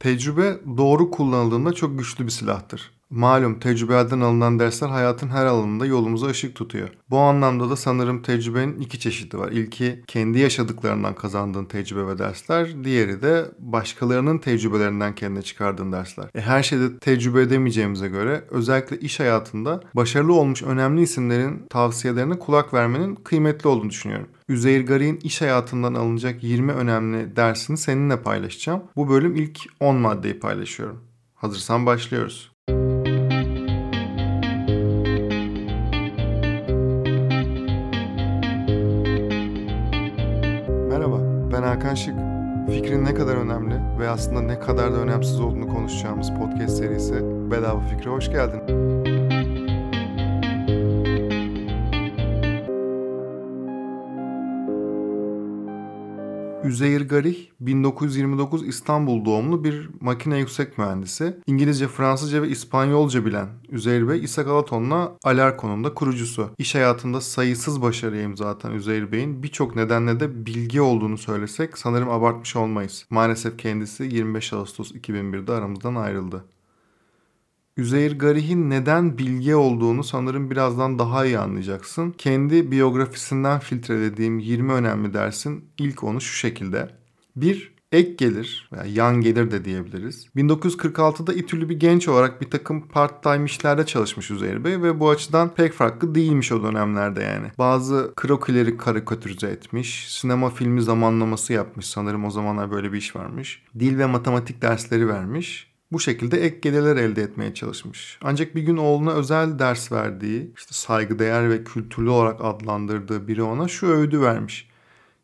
Tecrübe doğru kullanıldığında çok güçlü bir silahtır. Malum tecrübelerden alınan dersler hayatın her alanında yolumuza ışık tutuyor. Bu anlamda da sanırım tecrübenin iki çeşidi var. İlki kendi yaşadıklarından kazandığın tecrübe ve dersler. Diğeri de başkalarının tecrübelerinden kendine çıkardığın dersler. E her şeyde tecrübe edemeyeceğimize göre özellikle iş hayatında başarılı olmuş önemli isimlerin tavsiyelerine kulak vermenin kıymetli olduğunu düşünüyorum. Üzeyir Gari'nin iş hayatından alınacak 20 önemli dersini seninle paylaşacağım. Bu bölüm ilk 10 maddeyi paylaşıyorum. Hazırsan başlıyoruz. Ben Hakan Şık. Fikrin ne kadar önemli ve aslında ne kadar da önemsiz olduğunu konuşacağımız podcast serisi Bedava Fikre hoş geldin. Üzeyir Garih 1929 İstanbul doğumlu bir makine yüksek mühendisi. İngilizce, Fransızca ve İspanyolca bilen Üzeyir Bey, İsa Galaton'la Alarkon'un da kurucusu. İş hayatında sayısız başarıya imza atan Üzeyir Bey'in birçok nedenle de bilgi olduğunu söylesek sanırım abartmış olmayız. Maalesef kendisi 25 Ağustos 2001'de aramızdan ayrıldı. Üzeyir Garih'in neden bilge olduğunu sanırım birazdan daha iyi anlayacaksın. Kendi biyografisinden filtrelediğim 20 önemli dersin ilk onu şu şekilde. 1. Ek gelir veya yan gelir de diyebiliriz. 1946'da İTÜ'lü bir genç olarak bir takım part-time işlerde çalışmış Üzeyir Bey ve bu açıdan pek farklı değilmiş o dönemlerde yani. Bazı krokileri karikatürize etmiş, sinema filmi zamanlaması yapmış sanırım o zamanlar böyle bir iş varmış. Dil ve matematik dersleri vermiş bu şekilde ek gelirler elde etmeye çalışmış. Ancak bir gün oğluna özel ders verdiği, işte saygıdeğer ve kültürlü olarak adlandırdığı biri ona şu öğüdü vermiş.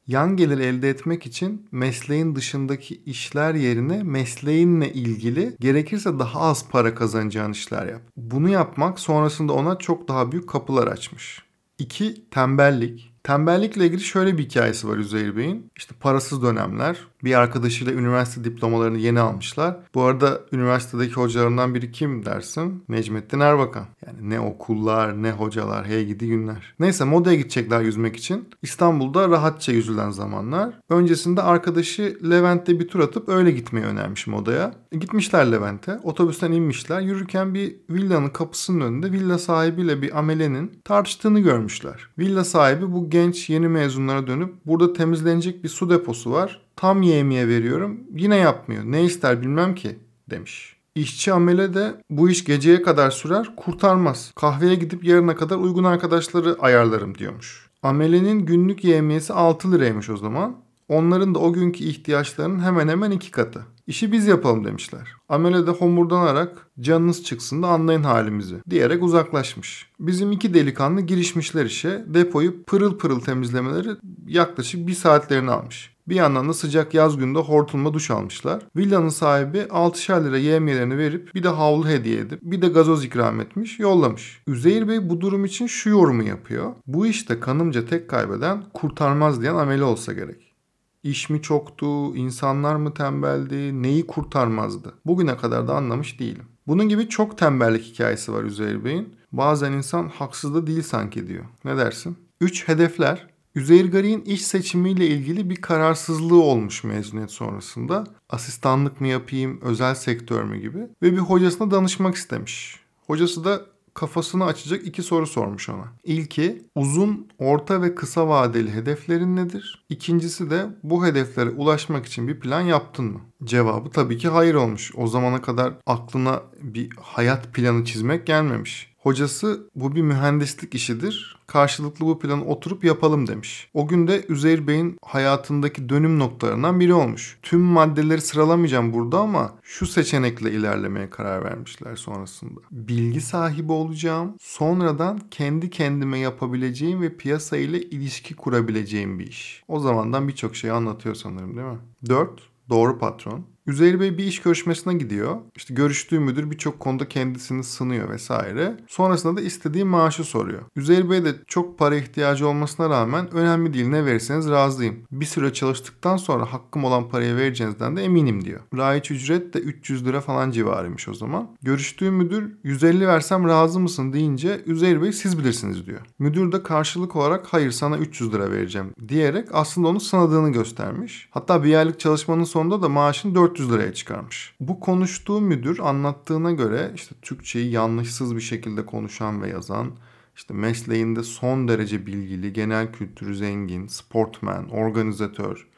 Yan gelir elde etmek için mesleğin dışındaki işler yerine mesleğinle ilgili gerekirse daha az para kazanacağın işler yap. Bunu yapmak sonrasında ona çok daha büyük kapılar açmış. 2. Tembellik. Tembellikle ilgili şöyle bir hikayesi var Üzeyir Bey'in. İşte parasız dönemler. Bir arkadaşıyla üniversite diplomalarını yeni almışlar. Bu arada üniversitedeki hocalarından biri kim dersin? Necmettin Erbakan. Yani ne okullar ne hocalar hey gidi günler. Neyse modaya gidecekler yüzmek için. İstanbul'da rahatça yüzülen zamanlar. Öncesinde arkadaşı Levent'te bir tur atıp öyle gitmeyi önermiş modaya. Gitmişler Levent'e. Otobüsten inmişler. Yürürken bir villanın kapısının önünde villa sahibiyle bir amelenin tartıştığını görmüşler. Villa sahibi bu genç yeni mezunlara dönüp burada temizlenecek bir su deposu var. Tam yemeğe veriyorum. Yine yapmıyor. Ne ister bilmem ki demiş. İşçi amele de bu iş geceye kadar sürer kurtarmaz. Kahveye gidip yarına kadar uygun arkadaşları ayarlarım diyormuş. Amelenin günlük yemiyesi 6 liraymış o zaman. Onların da o günkü ihtiyaçlarının hemen hemen iki katı. İşi biz yapalım demişler. Amele de homurdanarak canınız çıksın da anlayın halimizi diyerek uzaklaşmış. Bizim iki delikanlı girişmişler işe depoyu pırıl pırıl temizlemeleri yaklaşık bir saatlerini almış. Bir yandan da sıcak yaz günde hortumla duş almışlar. Villanın sahibi 6'şer lira yemiyelerini verip bir de havlu hediye edip bir de gazoz ikram etmiş yollamış. Üzeyir Bey bu durum için şu yorumu yapıyor. Bu işte kanımca tek kaybeden kurtarmaz diyen ameli olsa gerek. İş mi çoktu, insanlar mı tembeldi, neyi kurtarmazdı? Bugüne kadar da anlamış değilim. Bunun gibi çok tembellik hikayesi var Üzeyir Bey'in. Bazen insan haksız da değil sanki diyor. Ne dersin? 3 hedefler. Üzeyir iş seçimiyle ilgili bir kararsızlığı olmuş mezuniyet sonrasında. Asistanlık mı yapayım, özel sektör mü gibi. Ve bir hocasına danışmak istemiş. Hocası da kafasını açacak iki soru sormuş ona. İlki uzun, orta ve kısa vadeli hedeflerin nedir? İkincisi de bu hedeflere ulaşmak için bir plan yaptın mı? Cevabı tabii ki hayır olmuş. O zamana kadar aklına bir hayat planı çizmek gelmemiş. Hocası bu bir mühendislik işidir. Karşılıklı bu planı oturup yapalım demiş. O gün de Üzeyir Bey'in hayatındaki dönüm noktalarından biri olmuş. Tüm maddeleri sıralamayacağım burada ama şu seçenekle ilerlemeye karar vermişler sonrasında. Bilgi sahibi olacağım. Sonradan kendi kendime yapabileceğim ve piyasa ile ilişki kurabileceğim bir iş. O zamandan birçok şey anlatıyor sanırım değil mi? 4. Doğru patron. Üzeyir Bey bir iş görüşmesine gidiyor. İşte görüştüğü müdür birçok konuda kendisini sınıyor vesaire. Sonrasında da istediği maaşı soruyor. Üzeyir Bey de çok para ihtiyacı olmasına rağmen önemli değil ne verirseniz razıyım. Bir süre çalıştıktan sonra hakkım olan parayı vereceğinizden de eminim diyor. Raiç ücret de 300 lira falan civarıymış o zaman. Görüştüğü müdür 150 versem razı mısın deyince Üzeyir Bey siz bilirsiniz diyor. Müdür de karşılık olarak hayır sana 300 lira vereceğim diyerek aslında onu sınadığını göstermiş. Hatta bir aylık çalışmanın sonunda da maaşın 4 400 liraya çıkarmış. Bu konuştuğu müdür anlattığına göre işte Türkçeyi yanlışsız bir şekilde konuşan ve yazan, işte mesleğinde son derece bilgili, genel kültürü zengin, sportman, organizatör,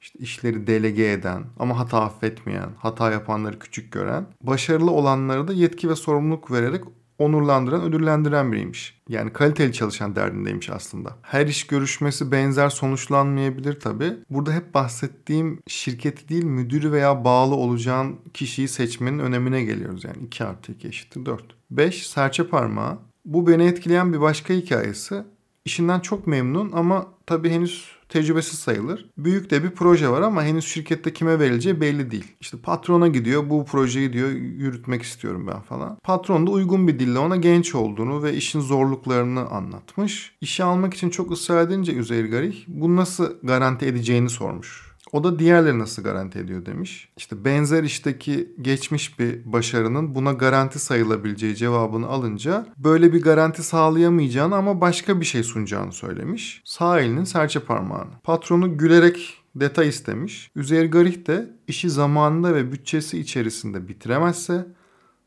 işte işleri delege eden ama hata affetmeyen, hata yapanları küçük gören, başarılı olanları da yetki ve sorumluluk vererek onurlandıran, ödüllendiren biriymiş. Yani kaliteli çalışan derdindeymiş aslında. Her iş görüşmesi benzer sonuçlanmayabilir tabi. Burada hep bahsettiğim şirketi değil müdürü veya bağlı olacağın kişiyi seçmenin önemine geliyoruz. Yani 2 artı 2 eşittir 4. 5. Serçe parmağı. Bu beni etkileyen bir başka hikayesi. İşinden çok memnun ama tabii henüz tecrübesiz sayılır. Büyük de bir proje var ama henüz şirkette kime verileceği belli değil. İşte patrona gidiyor bu projeyi diyor yürütmek istiyorum ben falan. Patron da uygun bir dille ona genç olduğunu ve işin zorluklarını anlatmış. İşe almak için çok ısrar edince Üzeyir Garih bunu nasıl garanti edeceğini sormuş. O da diğerleri nasıl garanti ediyor demiş. İşte benzer işteki geçmiş bir başarının buna garanti sayılabileceği cevabını alınca böyle bir garanti sağlayamayacağını ama başka bir şey sunacağını söylemiş. Sağ elinin serçe parmağını. Patronu gülerek detay istemiş. Üzeyir Garih de işi zamanında ve bütçesi içerisinde bitiremezse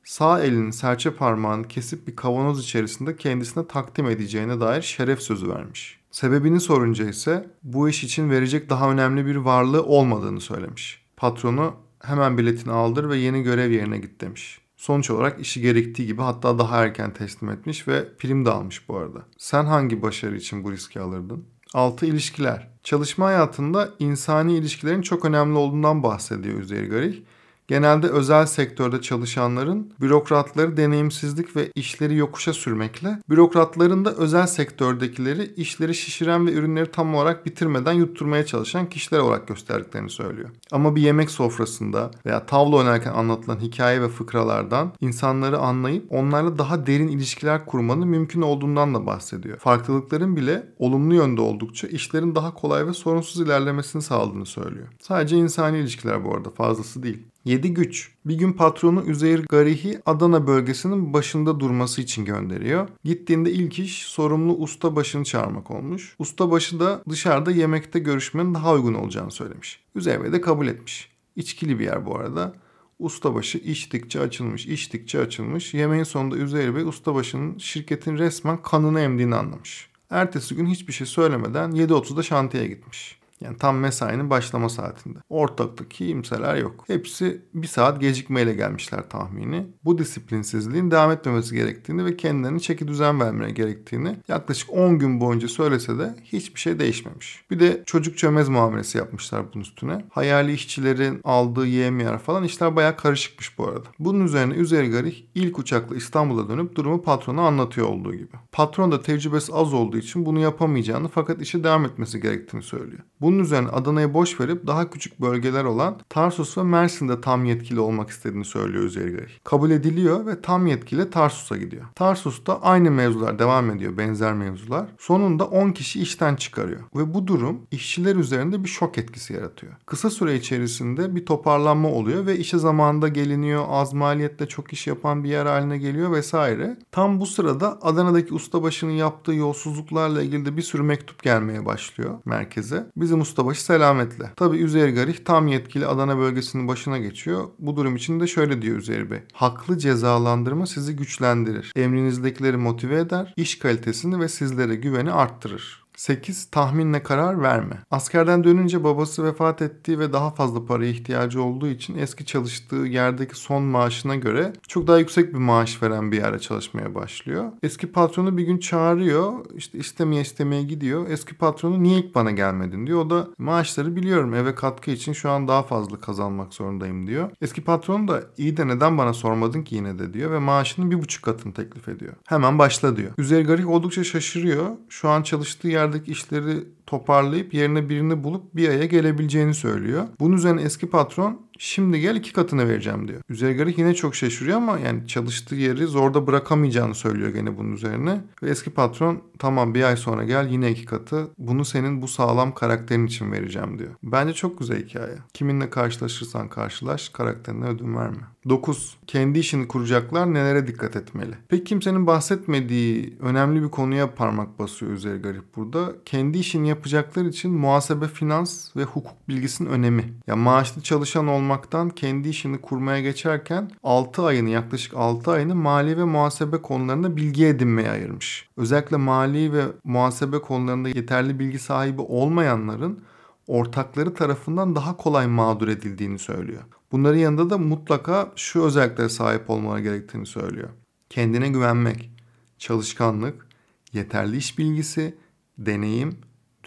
sağ elinin serçe parmağını kesip bir kavanoz içerisinde kendisine takdim edeceğine dair şeref sözü vermiş. Sebebini sorunca ise bu iş için verecek daha önemli bir varlığı olmadığını söylemiş. Patronu hemen biletini aldır ve yeni görev yerine git demiş. Sonuç olarak işi gerektiği gibi hatta daha erken teslim etmiş ve prim de almış bu arada. Sen hangi başarı için bu riski alırdın? 6. ilişkiler. Çalışma hayatında insani ilişkilerin çok önemli olduğundan bahsediyor Üzeyir Garih genelde özel sektörde çalışanların bürokratları deneyimsizlik ve işleri yokuşa sürmekle, bürokratların da özel sektördekileri işleri şişiren ve ürünleri tam olarak bitirmeden yutturmaya çalışan kişiler olarak gösterdiklerini söylüyor. Ama bir yemek sofrasında veya tavla oynarken anlatılan hikaye ve fıkralardan insanları anlayıp onlarla daha derin ilişkiler kurmanın mümkün olduğundan da bahsediyor. Farklılıkların bile olumlu yönde oldukça işlerin daha kolay ve sorunsuz ilerlemesini sağladığını söylüyor. Sadece insani ilişkiler bu arada fazlası değil. 7 güç. Bir gün patronu Üzeyir Garihi Adana bölgesinin başında durması için gönderiyor. Gittiğinde ilk iş sorumlu usta başını çağırmak olmuş. Usta başı da dışarıda yemekte görüşmenin daha uygun olacağını söylemiş. Üzeyir Bey de kabul etmiş. İçkili bir yer bu arada. Ustabaşı içtikçe açılmış, içtikçe açılmış. Yemeğin sonunda Üzeyir Bey ustabaşının şirketin resmen kanını emdiğini anlamış. Ertesi gün hiçbir şey söylemeden 7.30'da şantiyeye gitmiş. Yani tam mesainin başlama saatinde. Ortakta kimseler yok. Hepsi bir saat gecikmeyle gelmişler tahmini. Bu disiplinsizliğin devam etmemesi gerektiğini ve kendilerini çeki düzen vermeye gerektiğini yaklaşık 10 gün boyunca söylese de hiçbir şey değişmemiş. Bir de çocuk çömez muamelesi yapmışlar bunun üstüne. Hayali işçilerin aldığı yem yer falan işler baya karışıkmış bu arada. Bunun üzerine Üzeri Garih ilk uçakla İstanbul'a dönüp durumu patrona anlatıyor olduğu gibi. Patron da tecrübesi az olduğu için bunu yapamayacağını fakat işe devam etmesi gerektiğini söylüyor. Bu bunun üzerine Adana'yı boş verip daha küçük bölgeler olan Tarsus ve Mersin'de tam yetkili olmak istediğini söylüyor Üzergay. Kabul ediliyor ve tam yetkili Tarsus'a gidiyor. Tarsus'ta aynı mevzular devam ediyor, benzer mevzular. Sonunda 10 kişi işten çıkarıyor. Ve bu durum işçiler üzerinde bir şok etkisi yaratıyor. Kısa süre içerisinde bir toparlanma oluyor ve işe zamanında geliniyor, az maliyetle çok iş yapan bir yer haline geliyor vesaire. Tam bu sırada Adana'daki ustabaşının yaptığı yolsuzluklarla ilgili de bir sürü mektup gelmeye başlıyor merkeze. Bizim ustabaşı selametle. Tabi Üzeyir Garih tam yetkili Adana bölgesinin başına geçiyor. Bu durum için de şöyle diyor Üzeyir Bey. Haklı cezalandırma sizi güçlendirir. Emrinizdekileri motive eder, iş kalitesini ve sizlere güveni arttırır. 8. Tahminle karar verme. Askerden dönünce babası vefat ettiği ve daha fazla paraya ihtiyacı olduğu için eski çalıştığı yerdeki son maaşına göre çok daha yüksek bir maaş veren bir yere çalışmaya başlıyor. Eski patronu bir gün çağırıyor. İşte istemeye istemeye gidiyor. Eski patronu niye ilk bana gelmedin diyor. O da maaşları biliyorum eve katkı için şu an daha fazla kazanmak zorundayım diyor. Eski patron da iyi de neden bana sormadın ki yine de diyor ve maaşının bir buçuk katını teklif ediyor. Hemen başla diyor. Üzeri Garip oldukça şaşırıyor. Şu an çalıştığı yer yerdeki işleri toparlayıp yerine birini bulup bir aya gelebileceğini söylüyor. Bunun üzerine eski patron Şimdi gel iki katını vereceğim diyor. Üzergarı yine çok şaşırıyor ama yani çalıştığı yeri zorda bırakamayacağını söylüyor gene bunun üzerine. Ve eski patron tamam bir ay sonra gel yine iki katı. Bunu senin bu sağlam karakterin için vereceğim diyor. Bence çok güzel hikaye. Kiminle karşılaşırsan karşılaş karakterine ödün verme. 9. Kendi işini kuracaklar nelere dikkat etmeli? Pek kimsenin bahsetmediği önemli bir konuya parmak basıyor Üzeri burada. Kendi işini yapacaklar için muhasebe, finans ve hukuk bilgisinin önemi. Ya maaşlı çalışan olmaktan kendi işini kurmaya geçerken 6 ayını yaklaşık 6 ayını mali ve muhasebe konularında bilgi edinmeye ayırmış. Özellikle mali ve muhasebe konularında yeterli bilgi sahibi olmayanların ortakları tarafından daha kolay mağdur edildiğini söylüyor. Bunların yanında da mutlaka şu özelliklere sahip olmaları gerektiğini söylüyor. Kendine güvenmek, çalışkanlık, yeterli iş bilgisi, deneyim,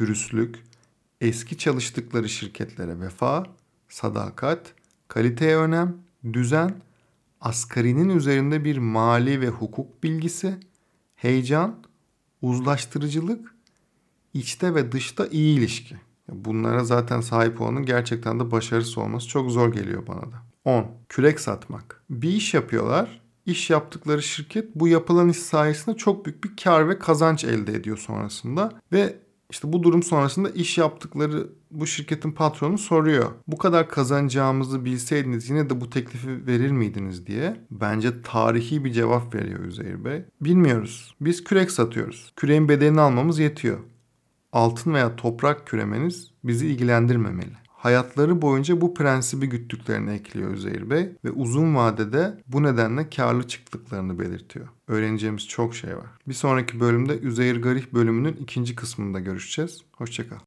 dürüstlük, eski çalıştıkları şirketlere vefa, sadakat, kaliteye önem, düzen, asgarinin üzerinde bir mali ve hukuk bilgisi, heyecan, uzlaştırıcılık, içte ve dışta iyi ilişki. Bunlara zaten sahip olanın gerçekten de başarısı olması çok zor geliyor bana da. 10. Kürek satmak. Bir iş yapıyorlar. İş yaptıkları şirket bu yapılan iş sayesinde çok büyük bir kar ve kazanç elde ediyor sonrasında. Ve işte bu durum sonrasında iş yaptıkları bu şirketin patronu soruyor. Bu kadar kazanacağımızı bilseydiniz yine de bu teklifi verir miydiniz diye. Bence tarihi bir cevap veriyor Üzeyir Bey. Bilmiyoruz. Biz kürek satıyoruz. Küreğin bedelini almamız yetiyor. Altın veya toprak küremeniz bizi ilgilendirmemeli. Hayatları boyunca bu prensibi güttüklerini ekliyor Üzeyir Bey ve uzun vadede bu nedenle karlı çıktıklarını belirtiyor. Öğreneceğimiz çok şey var. Bir sonraki bölümde Üzeyir Garih bölümünün ikinci kısmında görüşeceğiz. Hoşçakal.